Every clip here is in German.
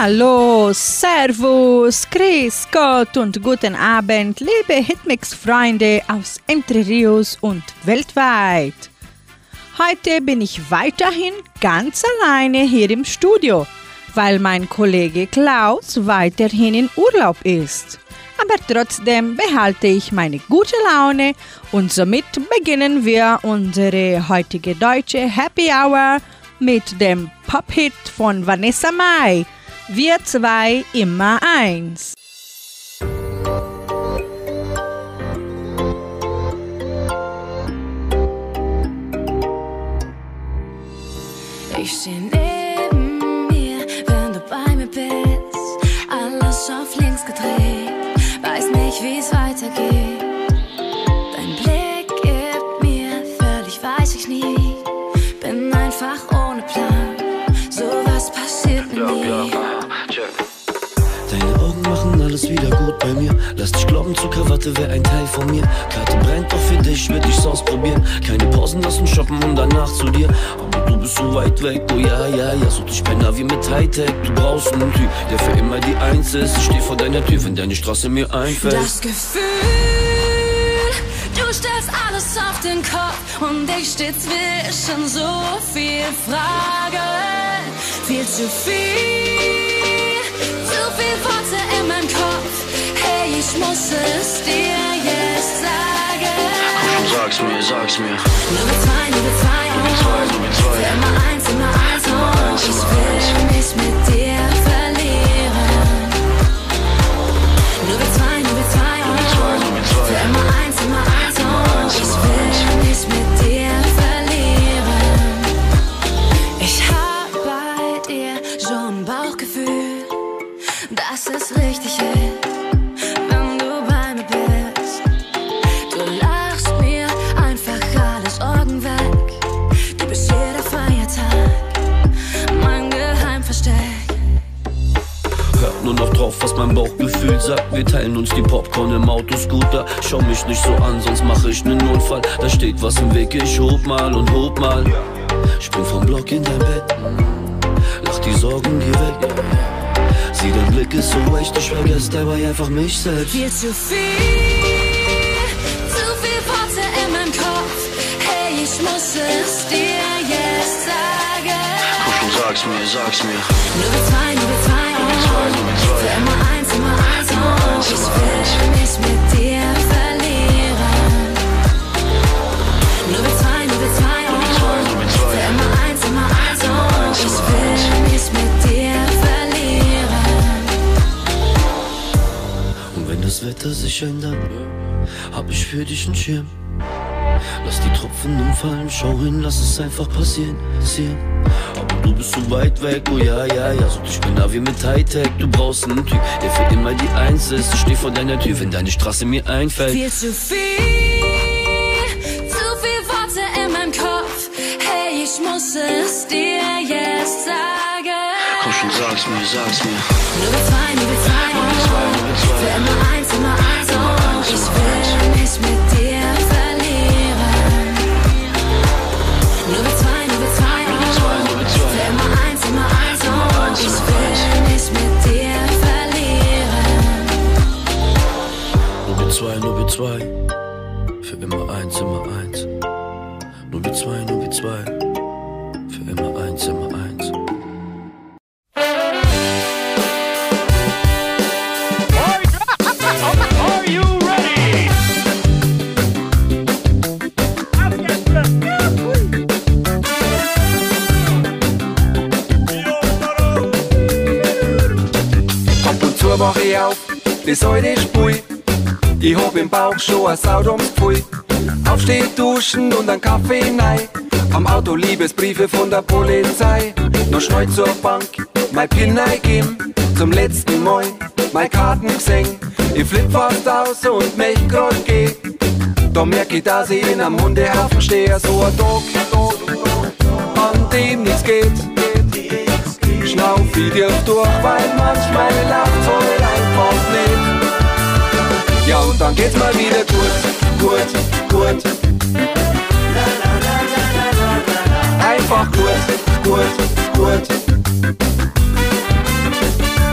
Hallo, Servus, Grüß Gott und guten Abend, liebe Hitmix-Freunde aus Entre Rios und weltweit. Heute bin ich weiterhin ganz alleine hier im Studio, weil mein Kollege Klaus weiterhin in Urlaub ist. Aber trotzdem behalte ich meine gute Laune und somit beginnen wir unsere heutige deutsche Happy Hour mit dem Pop-Hit von Vanessa Mai. Wir zwei immer eins. Ich steh neben mir, wenn du bei mir bist. Alles auf links gedreht, weiß nicht, wie's weitergeht. Dein Blick gibt mir völlig, weiß ich nie. Bin einfach alles wieder gut bei mir. Lass dich glauben, Zuckerwatte wäre ein Teil von mir. Karte brennt, doch für dich würd ich's ausprobieren. Keine Pausen lassen shoppen und danach zu dir. Aber du bist so weit weg, oh ja, ja, ja. So dich bei Navi mit Hightech. Du brauchst einen Typ, der für immer die Eins ist. Ich steh vor deiner Tür, wenn deine Straße mir einfällt. Das Gefühl, du stellst alles auf den Kopf und ich steh zwischen so viel Fragen. Viel zu viel, meinem Kopf. Hey, ich muss es dir jetzt sagen. Sag's mir, sag's mir. Nur wir zwei, nur wir zwei, oh. nur wir zwei. Für immer eins, immer eins, oh. Ich will einfach mich selbst. Viel zu viel, zu viel Worte in meinem Kopf. Hey, ich muss es dir jetzt sagen. Komm schon, sag's mir, sag's mir. Nur wir zwei, nur wir zwei, oh. Für immer eins, immer eins, oh. Ich will mich mit Wetter sich ändert, hab ich für dich einen Schirm. Lass die Tropfen umfallen, schau hin, lass es einfach passieren, passieren. Aber du bist so weit weg, oh ja, ja, ja. So ich bin da wie mit Hightech, du brauchst einen Typ, der für immer die Eins ist. Ich steh vor deiner Tür, wenn deine Straße mir einfällt. Viel zu viel, zu viel Worte in meinem Kopf. Hey, ich muss es dir sagen. Sag's mir, sag's mir. Nur wir zwei, nur wir zwei, oh. Für immer eins, immer eins, von der Polizei. Noch schnell zur Bank, mein PIN eingeben. Zum letzten Mal mein Karten gesehen. Ich flipp fast aus und mich grad geh. Da merk ich, dass ich in einem Hundehaufen stehe. So ein Tag, an dem nichts geht. Schnauf ich dir durch, weil manchmal lacht halt einfach nicht. Ja, und dann geht's mal wieder gut, gut, gut. Gut, gut.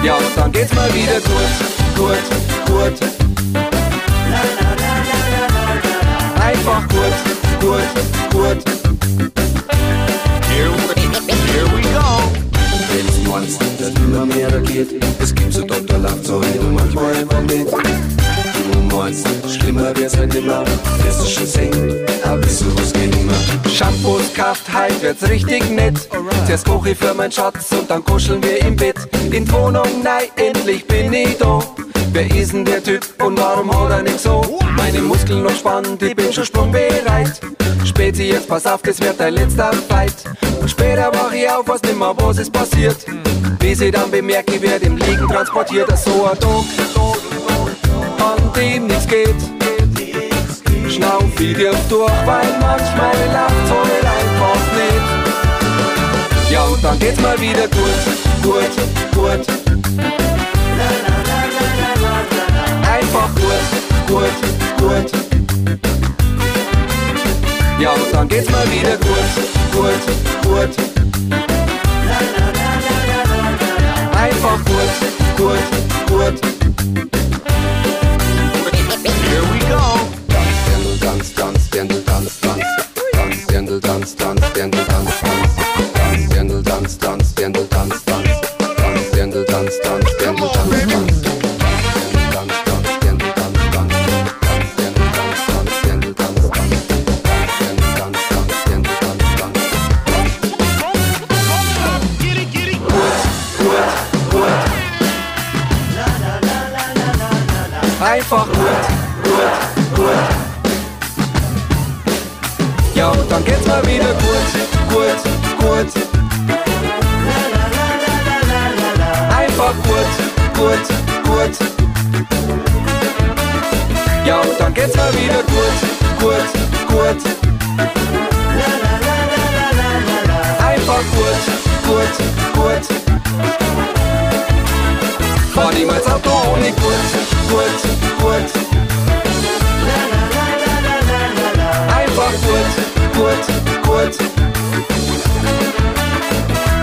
Ja, und dann geht's mal wieder gut, gut, gut. Einfach gut, gut, gut. Immer mehr geht, es gibt so Dr. Lachzeug und manchmal einfach nicht. Du meinst, schlimmer wird's halt immer, das ist schon sehen, aber sowas geht immer. Shampoos kauft, heut wird's richtig nett. Zuerst koche ich für meinen Schatz und dann kuscheln wir im Bett. In die Wohnung, nein, endlich bin ich da. Wer ist denn der Typ und warum hat er nicht so? Meine Muskeln noch spannend, ich bin schon sprungbereit. Späti, jetzt pass auf, das wird dein letzter Fight. Und später wach ich auf, was nimmer was ist passiert. Bis ich dann bemerke, ich werd im Liegen transportiert. Das so ein Tag, an dem nichts geht. Schnauf ich dir durch, weil manchmal lacht halt einfach nicht. Ja, und dann geht's mal wieder gut, gut, gut. Einfach gut, gut, gut. Ja, und dann geht's mal wieder gut, gut, gut einfach gut, gut, gut. Here we go. Tanz, Dirndl, Tanz, Tanz, Dirndl, Tanz, Tanz. Tanz, Dirndl, Tanz, Tanz, Dirndl. Einfach gut, gut, gut. Ja, und dann geht's mal wieder gut, gut, gut. Einfach gut, gut, gut. Ja, und dann geht's mal wieder gut, gut, gut. Einfach gut, gut, gut war niemals Auto ohne Gurt, Gurt, Gurt. Einfach Gurt, Gurt, Gurt.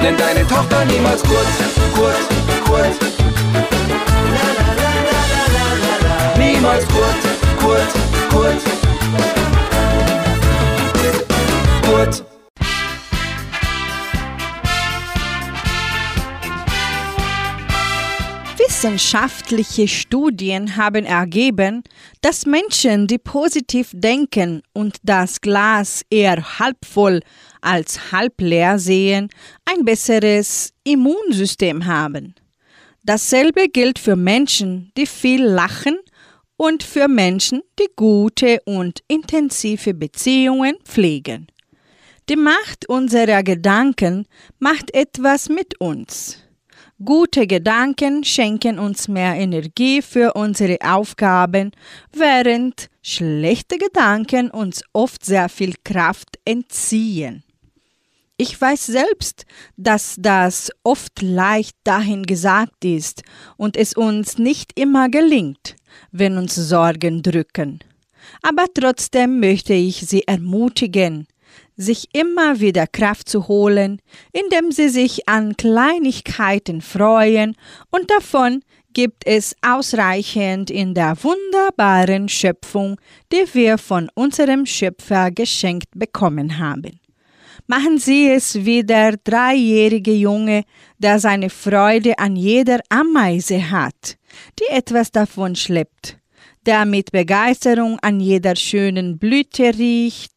Nenn deine Tochter niemals Gurt, Gurt, Gurt. Niemals Gurt, Gurt, Gurt. Gurt. Wissenschaftliche Studien haben ergeben, dass Menschen, die positiv denken und das Glas eher halb voll als halb leer sehen, ein besseres Immunsystem haben. Dasselbe gilt für Menschen, die viel lachen und für Menschen, die gute und intensive Beziehungen pflegen. Die Macht unserer Gedanken macht etwas mit uns. Gute Gedanken schenken uns mehr Energie für unsere Aufgaben, während schlechte Gedanken uns oft sehr viel Kraft entziehen. Ich weiß selbst, dass das oft leicht dahin gesagt ist und es uns nicht immer gelingt, wenn uns Sorgen drücken. Aber trotzdem möchte ich Sie ermutigen, sich immer wieder Kraft zu holen, indem sie sich an Kleinigkeiten freuen und davon gibt es ausreichend in der wunderbaren Schöpfung, die wir von unserem Schöpfer geschenkt bekommen haben. Machen Sie es wie der dreijährige Junge, der seine Freude an jeder Ameise hat, die etwas davon schleppt, der mit Begeisterung an jeder schönen Blüte riecht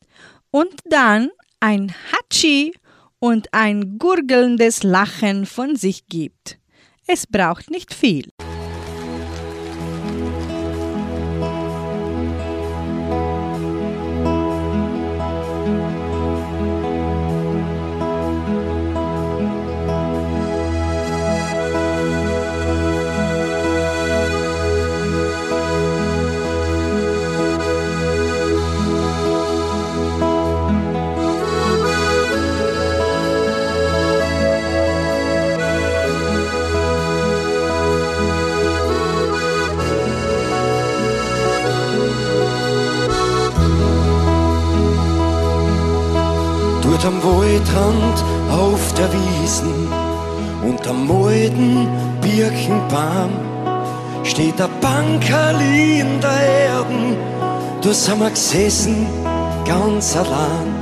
und dann ein Hatschi und ein gurgelndes Lachen von sich gibt. Es braucht nicht viel. Waldrand auf der Wiesen und am Molden Birkenbaum steht der Bankerli in der Erden. Da sind wir gesessen, ganz allein.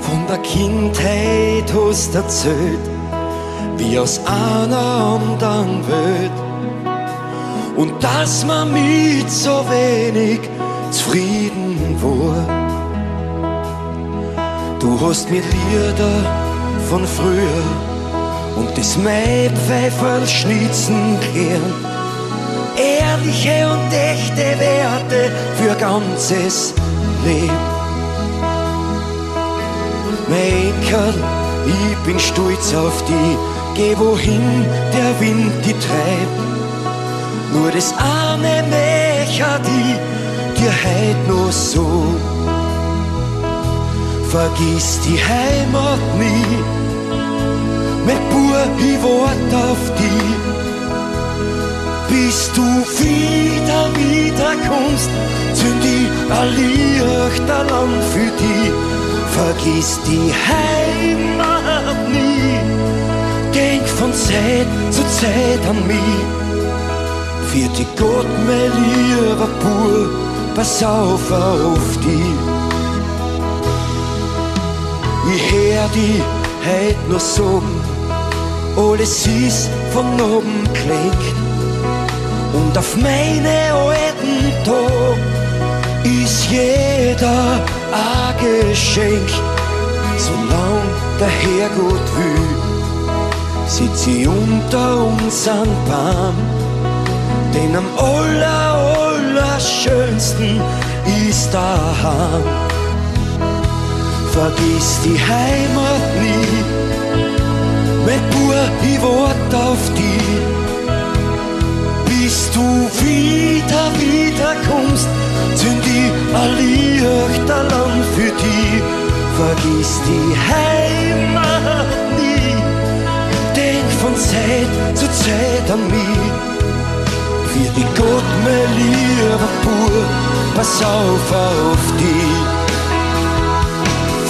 Von der Kindheit hast du erzählt, wie aus einer anderen Welt. Und dass man mit so wenig zufrieden war. Du hast mir Lieder von früher und das Maipfeiferl schnitzen gehört. Ehrliche und echte Werte für ganzes Leben. Mein ich bin stolz auf die, geh wohin der Wind die treibt. Nur das arme Mächer, die dir heut noch so. Vergiss die Heimat nie, mein Bub, ich wart auf die. Bis du wieder, wieder kommst, zünd ich ein Lichterlang für die. Vergiss die Heimat nie, denk von Zeit zu Zeit an mich. Für die Gott, mein lieber Bub, pass auf auf die. Ich hör die heut noch sagen, alles ist von oben klingt. Und auf meine alten Tag ist jeder ein Geschenk. Solang der Herrgott will, sitz ich unter unseren Baum. Denn am aller, allerschönsten ist daheim. Vergiss die Heimat nie, mein Bub, ich wart auf die. Bis du wieder, wieder kommst, zünd ich ein Lichterlang für die. Vergiss die Heimat nie, denk von Zeit zu Zeit an mich. Für die Gott, mein lieber Bub, pass auf auf die.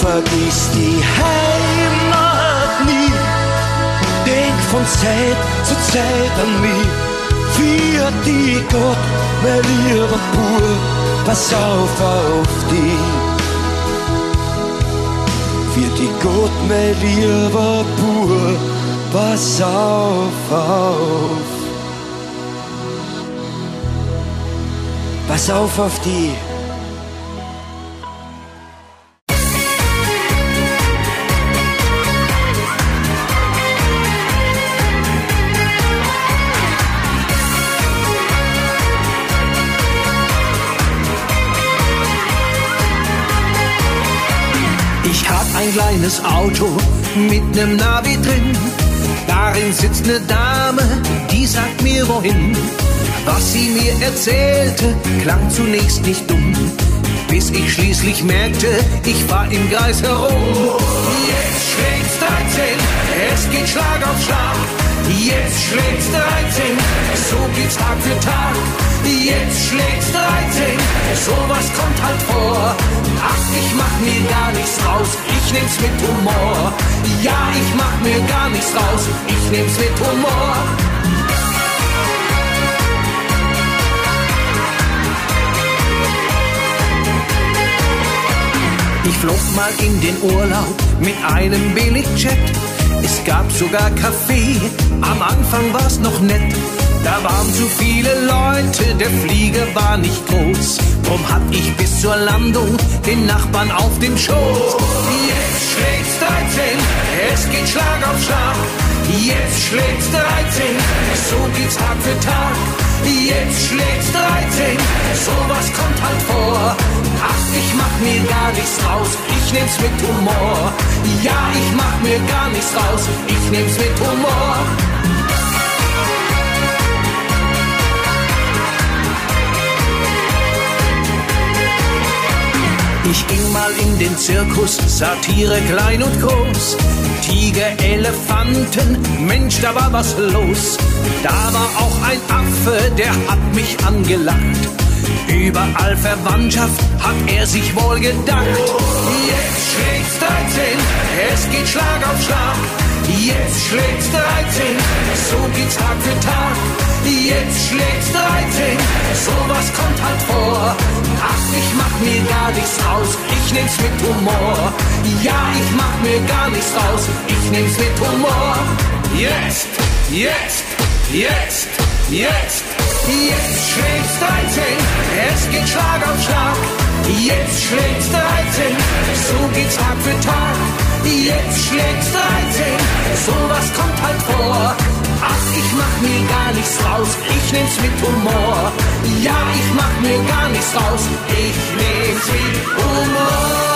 Vergiss die Heimat nie, denk von Zeit zu Zeit an mich. Für die Gott, mein lieber Bub, pass auf auf die. Für die Gott, mein lieber Bub, pass auf auf. Pass auf auf die. Kleines Auto mit nem Navi drin. Darin sitzt ne Dame, die sagt mir wohin. Was sie mir erzählte, klang zunächst nicht dumm. Bis ich schließlich merkte, ich fahr im Kreis herum. Jetzt schlägt's 13, es geht Schlag auf Schlag. Jetzt schlägt's 13, so geht's Tag für Tag. Jetzt schlägt's 13, sowas kommt halt vor. Ach, ich mach mir gar nichts raus, ich nehm's mit Humor. Ja, ich mach mir gar nichts raus, ich nehm's mit Humor. Ich flog mal in den Urlaub mit einem Billigjet. Es gab sogar Kaffee, am Anfang war's noch nett. Da waren zu viele Leute, der Flieger war nicht groß. Drum hab ich bis zur Landung den Nachbarn auf dem Schoß. Jetzt schlägt's 13, es geht Schlag auf Schlag. Jetzt schlägt's 13, so geht's Tag für Tag. Jetzt schlägt's 13, sowas kommt halt vor. Ach, ich mach mir gar nichts raus, ich nehm's mit Humor. Ja, ich mach mir gar nichts raus, ich nehm's mit Humor. Ich ging mal in den Zirkus, Satire klein und groß. Tiger, Elefanten, Mensch, da war was los. Da war auch ein Affe, der hat mich angelacht. Überall Verwandtschaft hat er sich wohl gedacht. Jetzt schlägt's 13, es geht Schlag auf Schlag. Jetzt schlägt's 13, so geht's Tag für Tag. Jetzt schlägt's 13, sowas kommt halt vor. Ach, ich mach mir gar nichts raus, ich nehm's mit Humor. Ja, ich mach mir gar nichts raus, ich nehm's mit Humor. Jetzt, jetzt, jetzt, jetzt. Jetzt schlägt's 13, es geht Schlag auf Schlag. Jetzt schlägt's 13, so geht's Tag für Tag. Jetzt schlägt's 13, sowas kommt halt vor. Ach, ich mach mir gar nichts raus, ich nehm's mit Humor. Ja, ich mach mir gar nichts raus, ich nehm's mit Humor.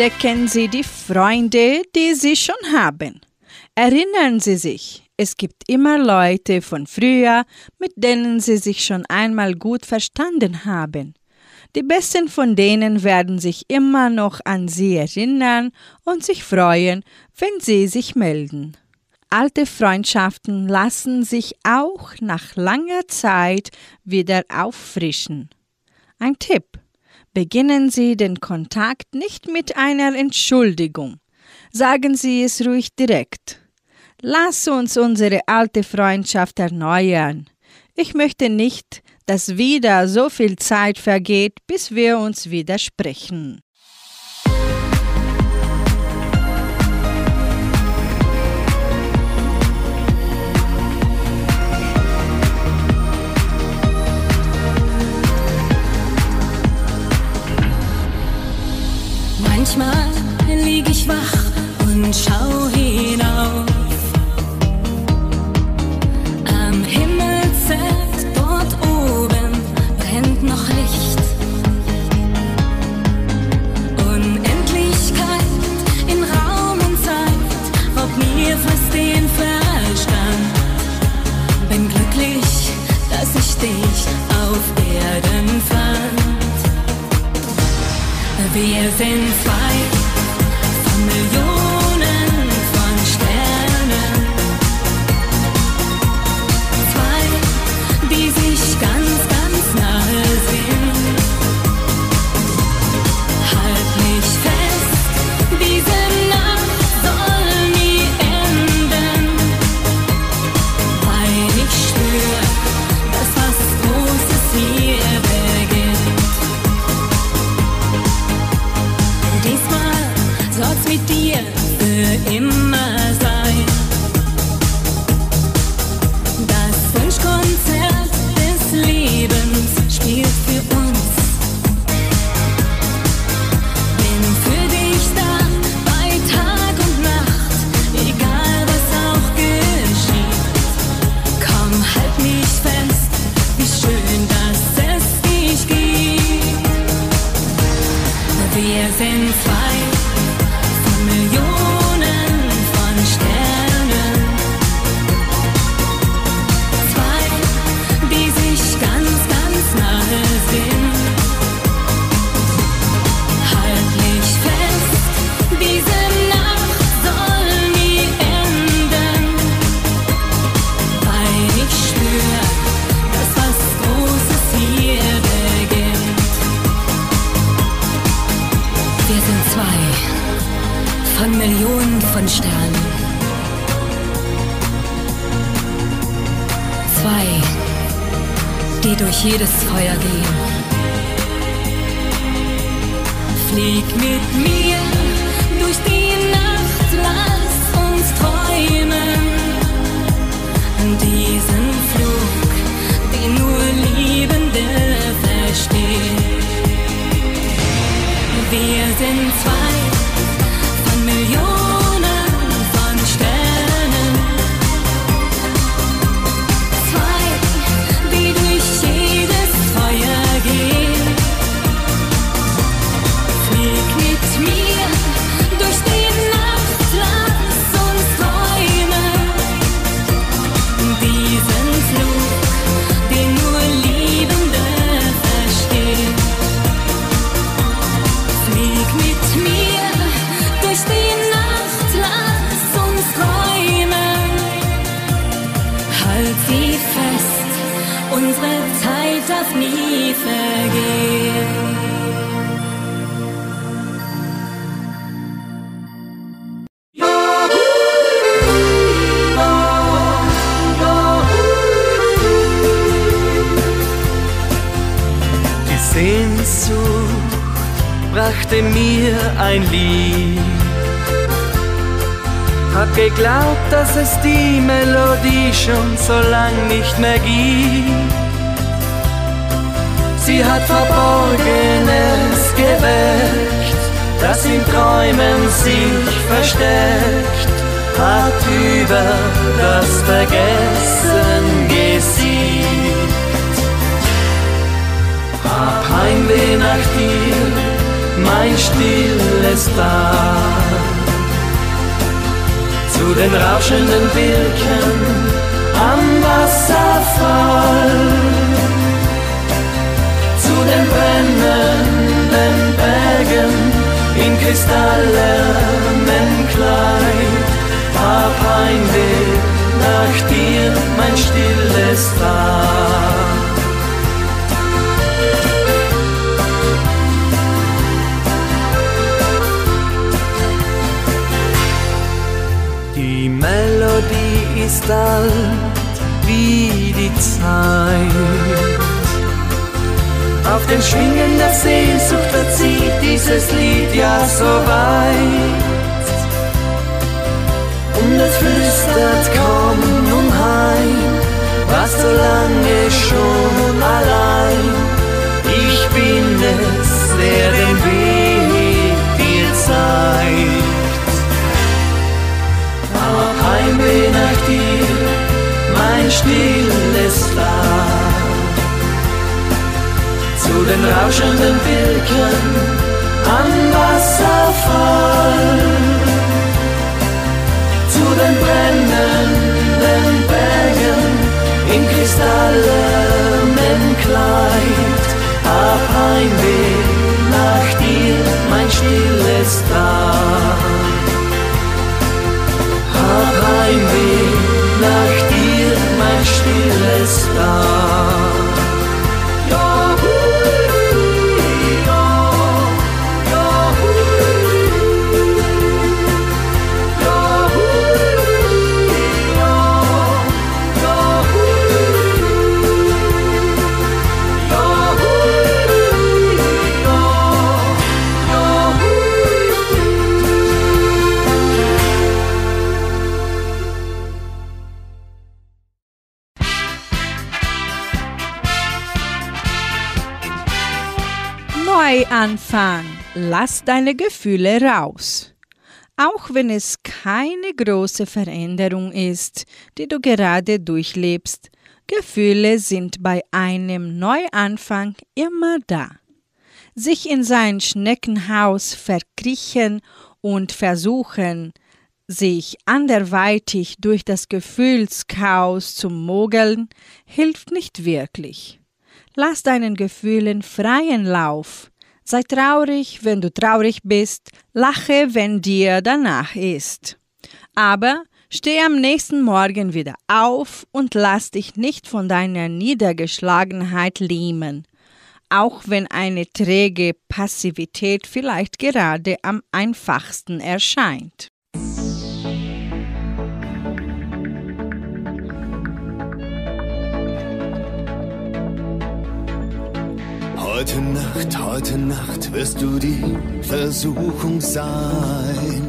Entdecken Sie die Freunde, die Sie schon haben. Erinnern Sie sich, es gibt immer Leute von früher, mit denen Sie sich schon einmal gut verstanden haben. Die besten von denen werden sich immer noch an Sie erinnern und sich freuen, wenn Sie sich melden. Alte Freundschaften lassen sich auch nach langer Zeit wieder auffrischen. Ein Tipp. Beginnen Sie den Kontakt nicht mit einer Entschuldigung. Sagen Sie es ruhig direkt. Lass uns unsere alte Freundschaft erneuern. Ich möchte nicht, dass wieder so viel Zeit vergeht, bis wir uns wieder sprechen. Manchmal lieg ich wach und schau hinauf. Am dort oben noch Licht. Unendlichkeit in Raum und Zeit raubt mir fast den Verstand. Bin glücklich, dass ich dich auf Erden fand. Wir sind zwei Sehnsucht brachte mir ein Lied. Hab geglaubt, dass es die Melodie schon so lang nicht mehr gibt. Sie hat Verborgenes geweckt, das in Träumen sich versteckt, hat über das Vergessen gesiegt. Hab Heimweh nach dir, mein stilles Tal. Zu den rauschenden Birken am Wasserfall. Zu den brennenden Bergen in kristallenem Kleid. Hab Heimweh nach dir, mein stilles Tal. Ist alt wie die Zeit. Auf den Schwingen der Sehnsucht verzieht dieses Lied ja so weit. Und es flüstert, komm nun heim, warst so lange schon allein. Ich bin es, der den Weg Hab Heimweh nach dir, mein stilles Land. Zu den rauschenden Birken am Wasserfall. Zu den brennenden Bergen in kristallenem Kleid. Hab Heimweh nach dir, mein stilles Land. Heimweh nach dir, mein stilles Land. Neuanfang. Lass deine Gefühle raus. Auch wenn es keine große Veränderung ist, die du gerade durchlebst, Gefühle sind bei einem Neuanfang immer da. Sich in sein Schneckenhaus verkriechen und versuchen, sich anderweitig durch das Gefühlschaos zu mogeln, hilft nicht wirklich. Lass deinen Gefühlen freien Lauf. Sei traurig, wenn du traurig bist, lache, wenn dir danach ist. Aber steh am nächsten Morgen wieder auf und lass dich nicht von deiner Niedergeschlagenheit lähmen, auch wenn eine träge Passivität vielleicht gerade am einfachsten erscheint. Heute Nacht, heute Nacht wirst du die Versuchung sein.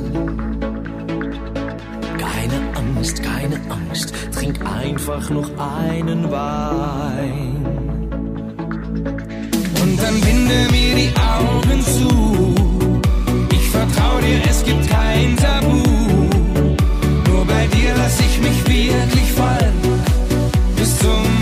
Keine Angst, keine Angst, trink einfach noch einen Wein. Und dann binde mir die Augen zu. Ich vertrau dir, es gibt kein Tabu. Nur bei dir lass ich mich wirklich fallen. Bis zum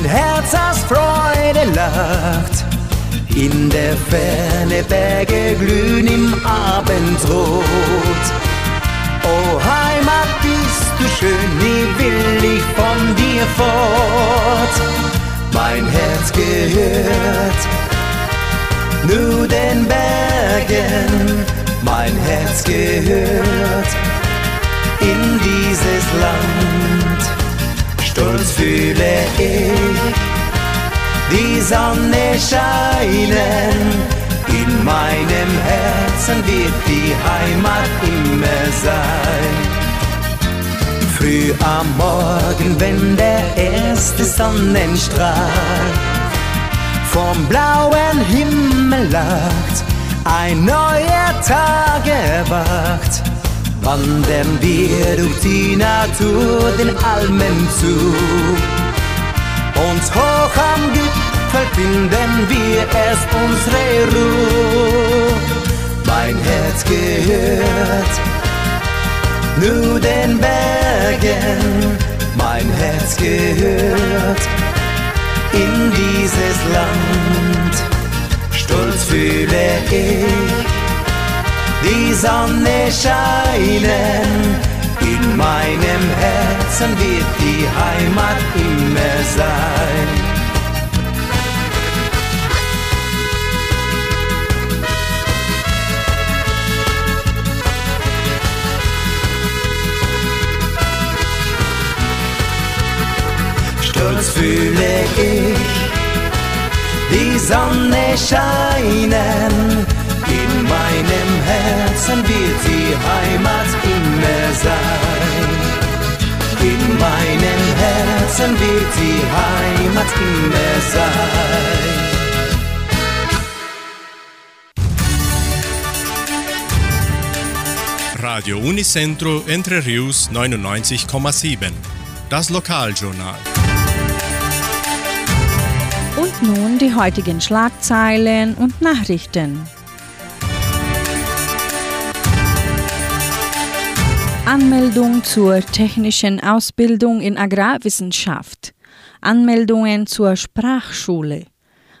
mein Herz aus Freude lacht. In der Ferne Berge glühen im Abendrot. O Heimat, bist du schön, nie will ich von dir fort. Mein Herz gehört nur den Bergen, mein Herz gehört in dieses Land. Stolz fühle ich die Sonne scheinen. In meinem Herzen wird die Heimat immer sein. Früh am Morgen, wenn der erste Sonnenstrahl vom blauen Himmel lacht, ein neuer Tag erwacht. Wandern wir durch die Natur den Almen zu. Und hoch am Gipfel finden wir erst unsere Ruhe. Mein Herz gehört nur den Bergen, mein Herz gehört in dieses Land. Stolz fühle ich die Sonne scheinen. In meinem Herzen wird die Heimat immer sein. Stolz fühle ich die Sonne scheinen. Herzen wird die Heimat immer sein. Radio Unicentro Entre Rius 99,7. Das Lokaljournal. Und nun die heutigen Schlagzeilen und Nachrichten. Anmeldung zur technischen Ausbildung in Agrarwissenschaft. Anmeldungen zur Sprachschule.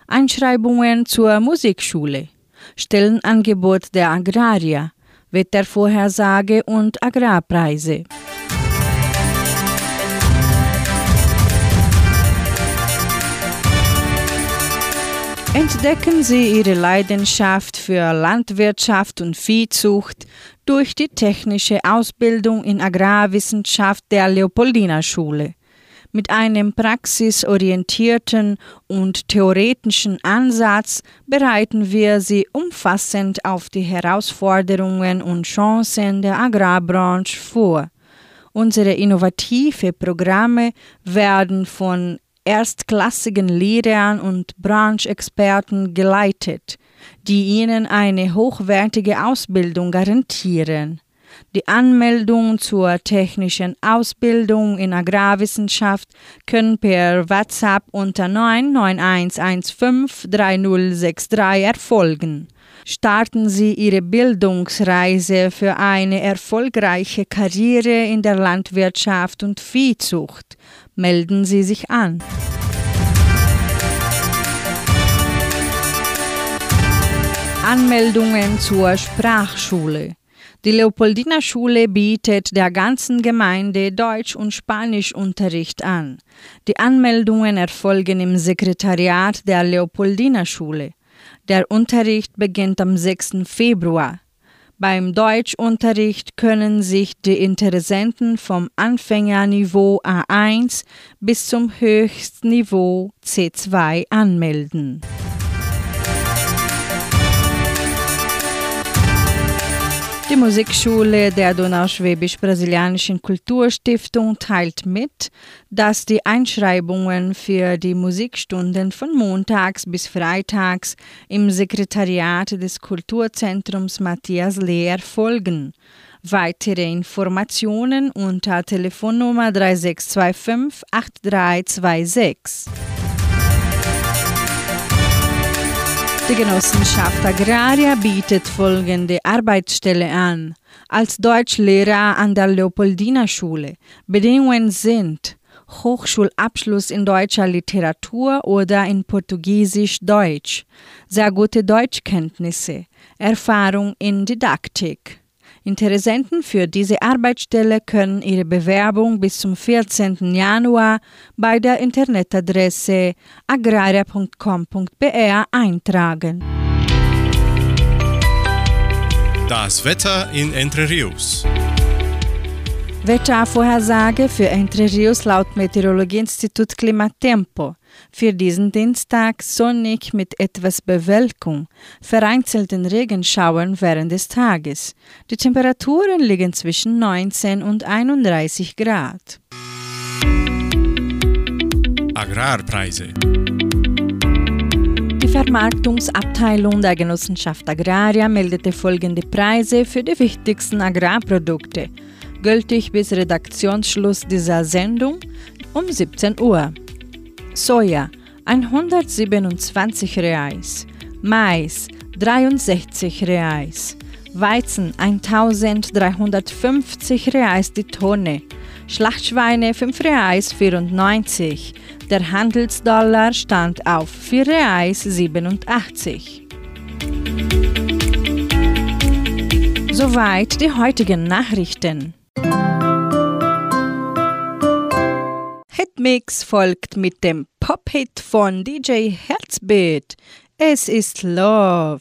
Einschreibungen zur Musikschule. Stellenangebot der Agrarier. Wettervorhersage und Agrarpreise. Entdecken Sie Ihre Leidenschaft für Landwirtschaft und Viehzucht durch die technische Ausbildung in Agrarwissenschaft der Leopoldina Schule. Mit einem praxisorientierten und theoretischen Ansatz bereiten wir Sie umfassend auf die Herausforderungen und Chancen der Agrarbranche vor. Unsere innovative Programme werden von erstklassigen Lehrern und Branchexperten geleitet, die Ihnen eine hochwertige Ausbildung garantieren. Die Anmeldung zur technischen Ausbildung in Agrarwissenschaft können per WhatsApp unter 991153063 erfolgen. Starten Sie Ihre Bildungsreise für eine erfolgreiche Karriere in der Landwirtschaft und Viehzucht. Melden Sie sich an. Anmeldungen zur Sprachschule. Die Leopoldina Schule bietet der ganzen Gemeinde Deutsch- und Spanischunterricht an. Die Anmeldungen erfolgen im Sekretariat der Leopoldina Schule. Der Unterricht beginnt am 6. Februar. Beim Deutschunterricht können sich die Interessenten vom Anfängerniveau A1 bis zum Höchstniveau C2 anmelden. Die Musikschule der Donauschwäbisch-Brasilianischen Kulturstiftung teilt mit, dass die Einschreibungen für die Musikstunden von montags bis freitags im Sekretariat des Kulturzentrums Matthias Lee erfolgen. Weitere Informationen unter Telefonnummer 3625 8326. Die Genossenschaft Agraria bietet folgende Arbeitsstelle an. Als Deutschlehrer an der Leopoldina Schule. Bedingungen sind Hochschulabschluss in deutscher Literatur oder in Portugiesisch-Deutsch, sehr gute Deutschkenntnisse, Erfahrung in Didaktik. Interessenten für diese Arbeitsstelle können ihre Bewerbung bis zum 14. Januar bei der Internetadresse agraria.com.br eintragen. Das Wetter in Entre Rios. Wettervorhersage für Entre Rios laut Meteorologieinstitut Klimatempo. Für diesen Dienstag sonnig mit etwas Bewölkung, vereinzelten Regenschauern während des Tages. Die Temperaturen liegen zwischen 19 und 31 Grad. Agrarpreise. Die Vermarktungsabteilung der Genossenschaft Agraria meldete folgende Preise für die wichtigsten Agrarprodukte, gültig bis Redaktionsschluss dieser Sendung um 17 Uhr. Soja 127 Reais, Mais 63 Reais, Weizen 1350 Reais die Tonne, Schlachtschweine 5 Reais 94, der Handelsdollar stand auf 4 Reais 87. Soweit die heutigen Nachrichten. Hitmix folgt mit dem Pop-Hit von DJ Herzbeat. Es ist Love.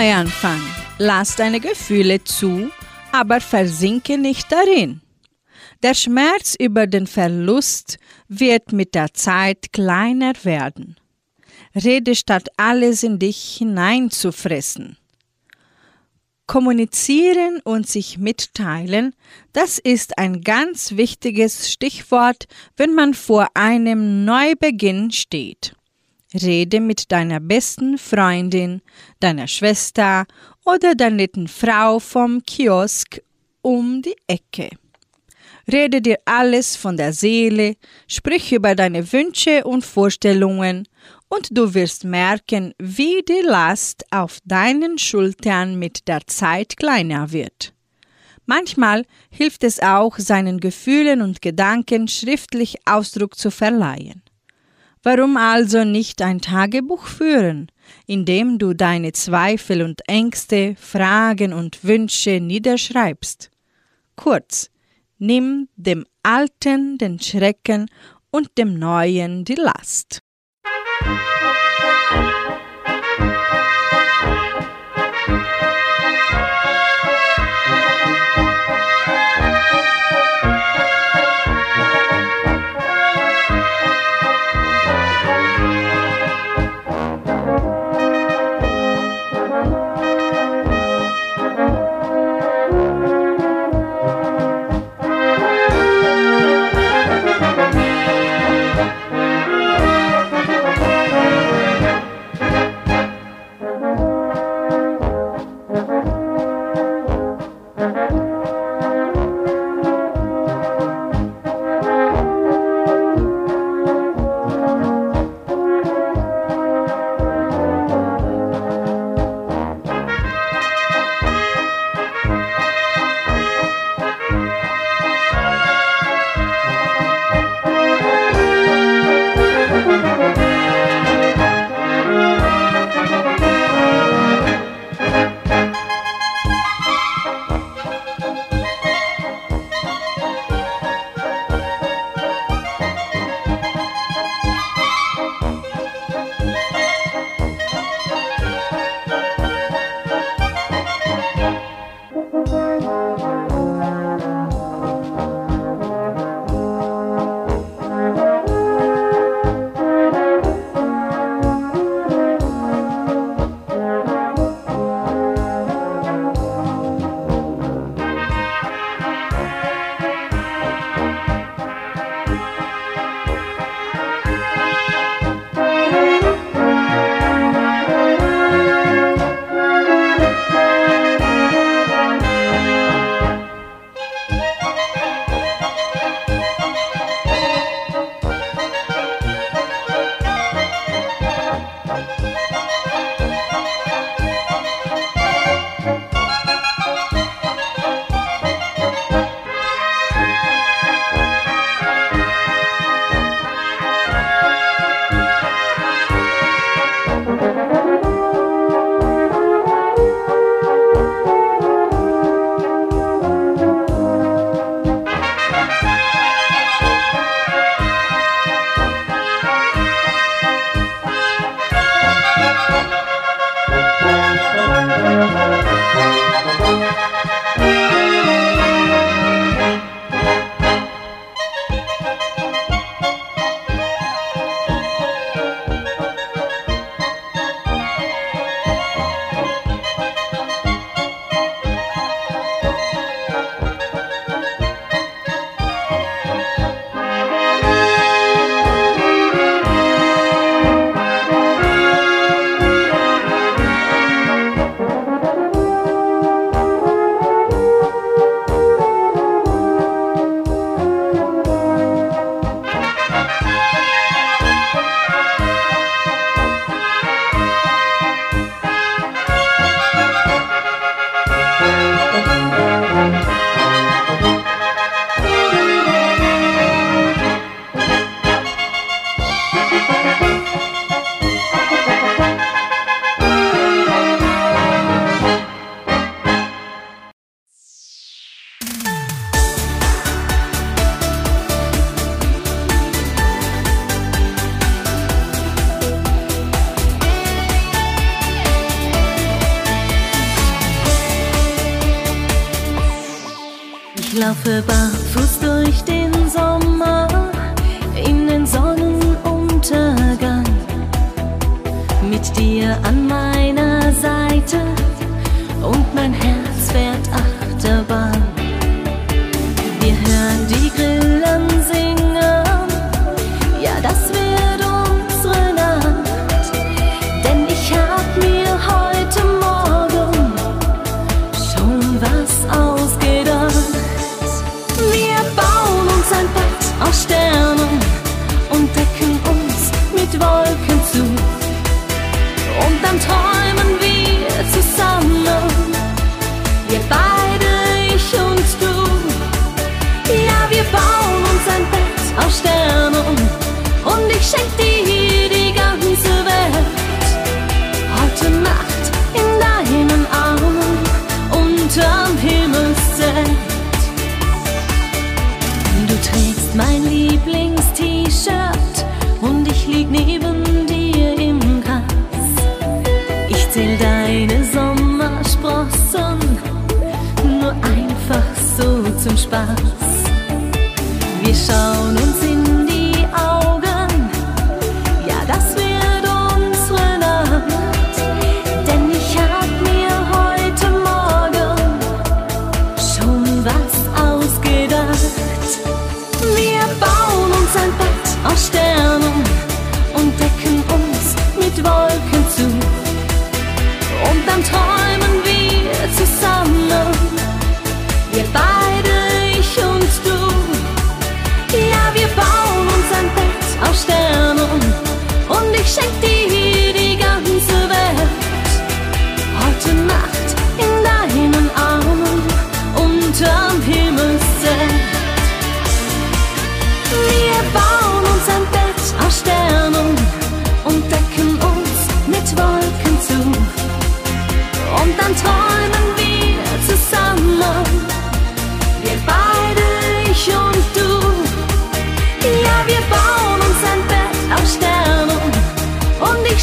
Neuanfang. Lass deine Gefühle zu, aber versinke nicht darin. Der Schmerz über den Verlust wird mit der Zeit kleiner werden. Rede statt alles in dich hineinzufressen. Kommunizieren und sich mitteilen, das ist ein ganz wichtiges Stichwort, wenn man vor einem Neubeginn steht. Rede mit deiner besten Freundin, deiner Schwester oder der netten Frau vom Kiosk um die Ecke. Rede dir alles von der Seele, sprich über deine Wünsche und Vorstellungen und du wirst merken, wie die Last auf deinen Schultern mit der Zeit kleiner wird. Manchmal hilft es auch, seinen Gefühlen und Gedanken schriftlich Ausdruck zu verleihen. Warum also nicht ein Tagebuch führen, in dem du deine Zweifel und Ängste, Fragen und Wünsche niederschreibst? Kurz, nimm dem Alten den Schrecken und dem Neuen die Last.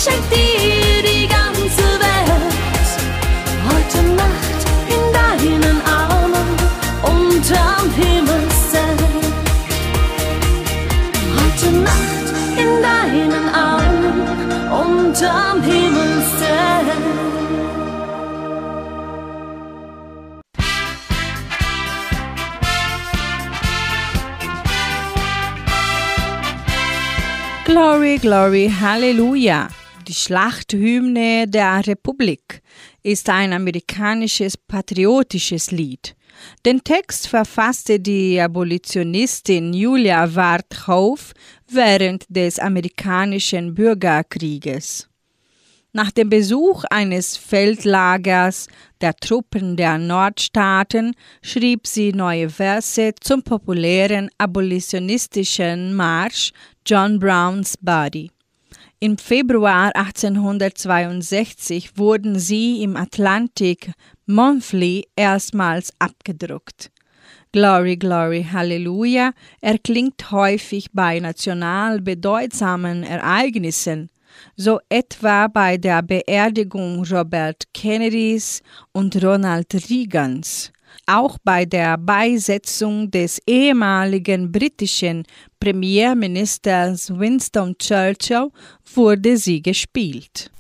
Und ich schenk dir die ganze Welt. Heute Nacht in deinen Armen unterm Himmelszelt. Heute Nacht in deinen Armen unterm Himmelszelt. Glory, Glory, Halleluja. Die Schlachthymne der Republik ist ein amerikanisches patriotisches Lied. Den Text verfasste die Abolitionistin Julia Warthof während des amerikanischen Bürgerkrieges. Nach dem Besuch eines Feldlagers der Truppen der Nordstaaten schrieb sie neue Verse zum populären abolitionistischen Marsch John Brown's Body. Im Februar 1862 wurden sie im Atlantic Monthly erstmals abgedruckt. Glory, Glory, Halleluja erklingt häufig bei national bedeutsamen Ereignissen, so etwa bei der Beerdigung Robert Kennedys und Ronald Reagans. Auch bei der Beisetzung des ehemaligen britischen Premierministers Winston Churchill wurde sie gespielt.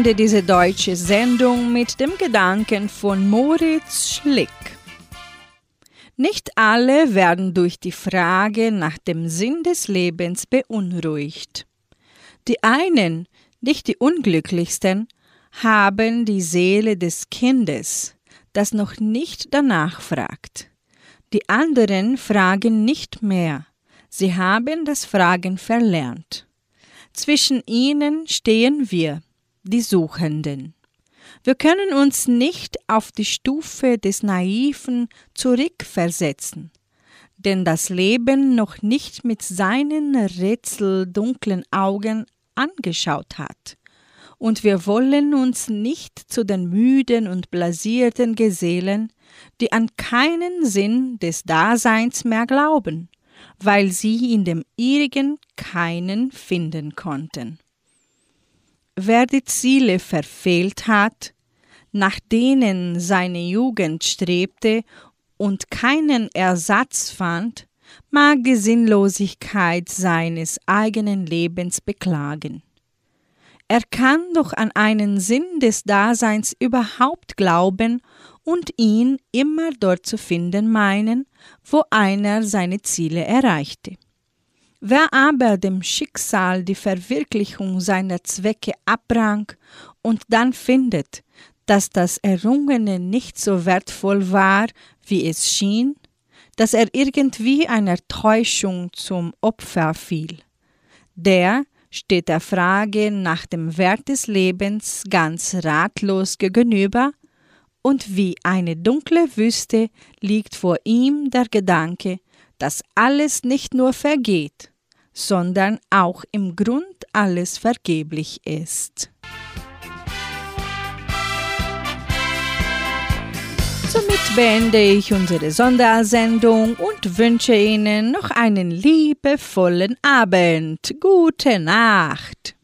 Beende diese deutsche Sendung mit dem Gedanken von Moritz Schlick. Nicht alle werden durch die Frage nach dem Sinn des Lebens beunruhigt. Die einen, nicht die unglücklichsten, haben die Seele des Kindes, das noch nicht danach fragt. Die anderen fragen nicht mehr, sie haben das Fragen verlernt. Zwischen ihnen stehen wir, die Suchenden. Wir können uns nicht auf die Stufe des Naiven zurückversetzen, denn das Leben noch nicht mit seinen rätseldunklen Augen angeschaut hat. Und wir wollen uns nicht zu den müden und blasierten gesellen, die an keinen Sinn des Daseins mehr glauben, weil sie in dem ihrigen keinen finden konnten. Wer die Ziele verfehlt hat, nach denen seine Jugend strebte und keinen Ersatz fand, mag die Sinnlosigkeit seines eigenen Lebens beklagen. Er kann doch an einen Sinn des Daseins überhaupt glauben und ihn immer dort zu finden meinen, wo einer seine Ziele erreichte. Wer aber dem Schicksal die Verwirklichung seiner Zwecke abrang und dann findet, dass das Errungene nicht so wertvoll war, wie es schien, dass er irgendwie einer Täuschung zum Opfer fiel, der steht der Frage nach dem Wert des Lebens ganz ratlos gegenüber und wie eine dunkle Wüste liegt vor ihm der Gedanke, dass alles nicht nur vergeht, sondern auch im Grund alles vergeblich ist. Somit beende ich unsere Sondersendung und wünsche Ihnen noch einen liebevollen Abend. Gute Nacht.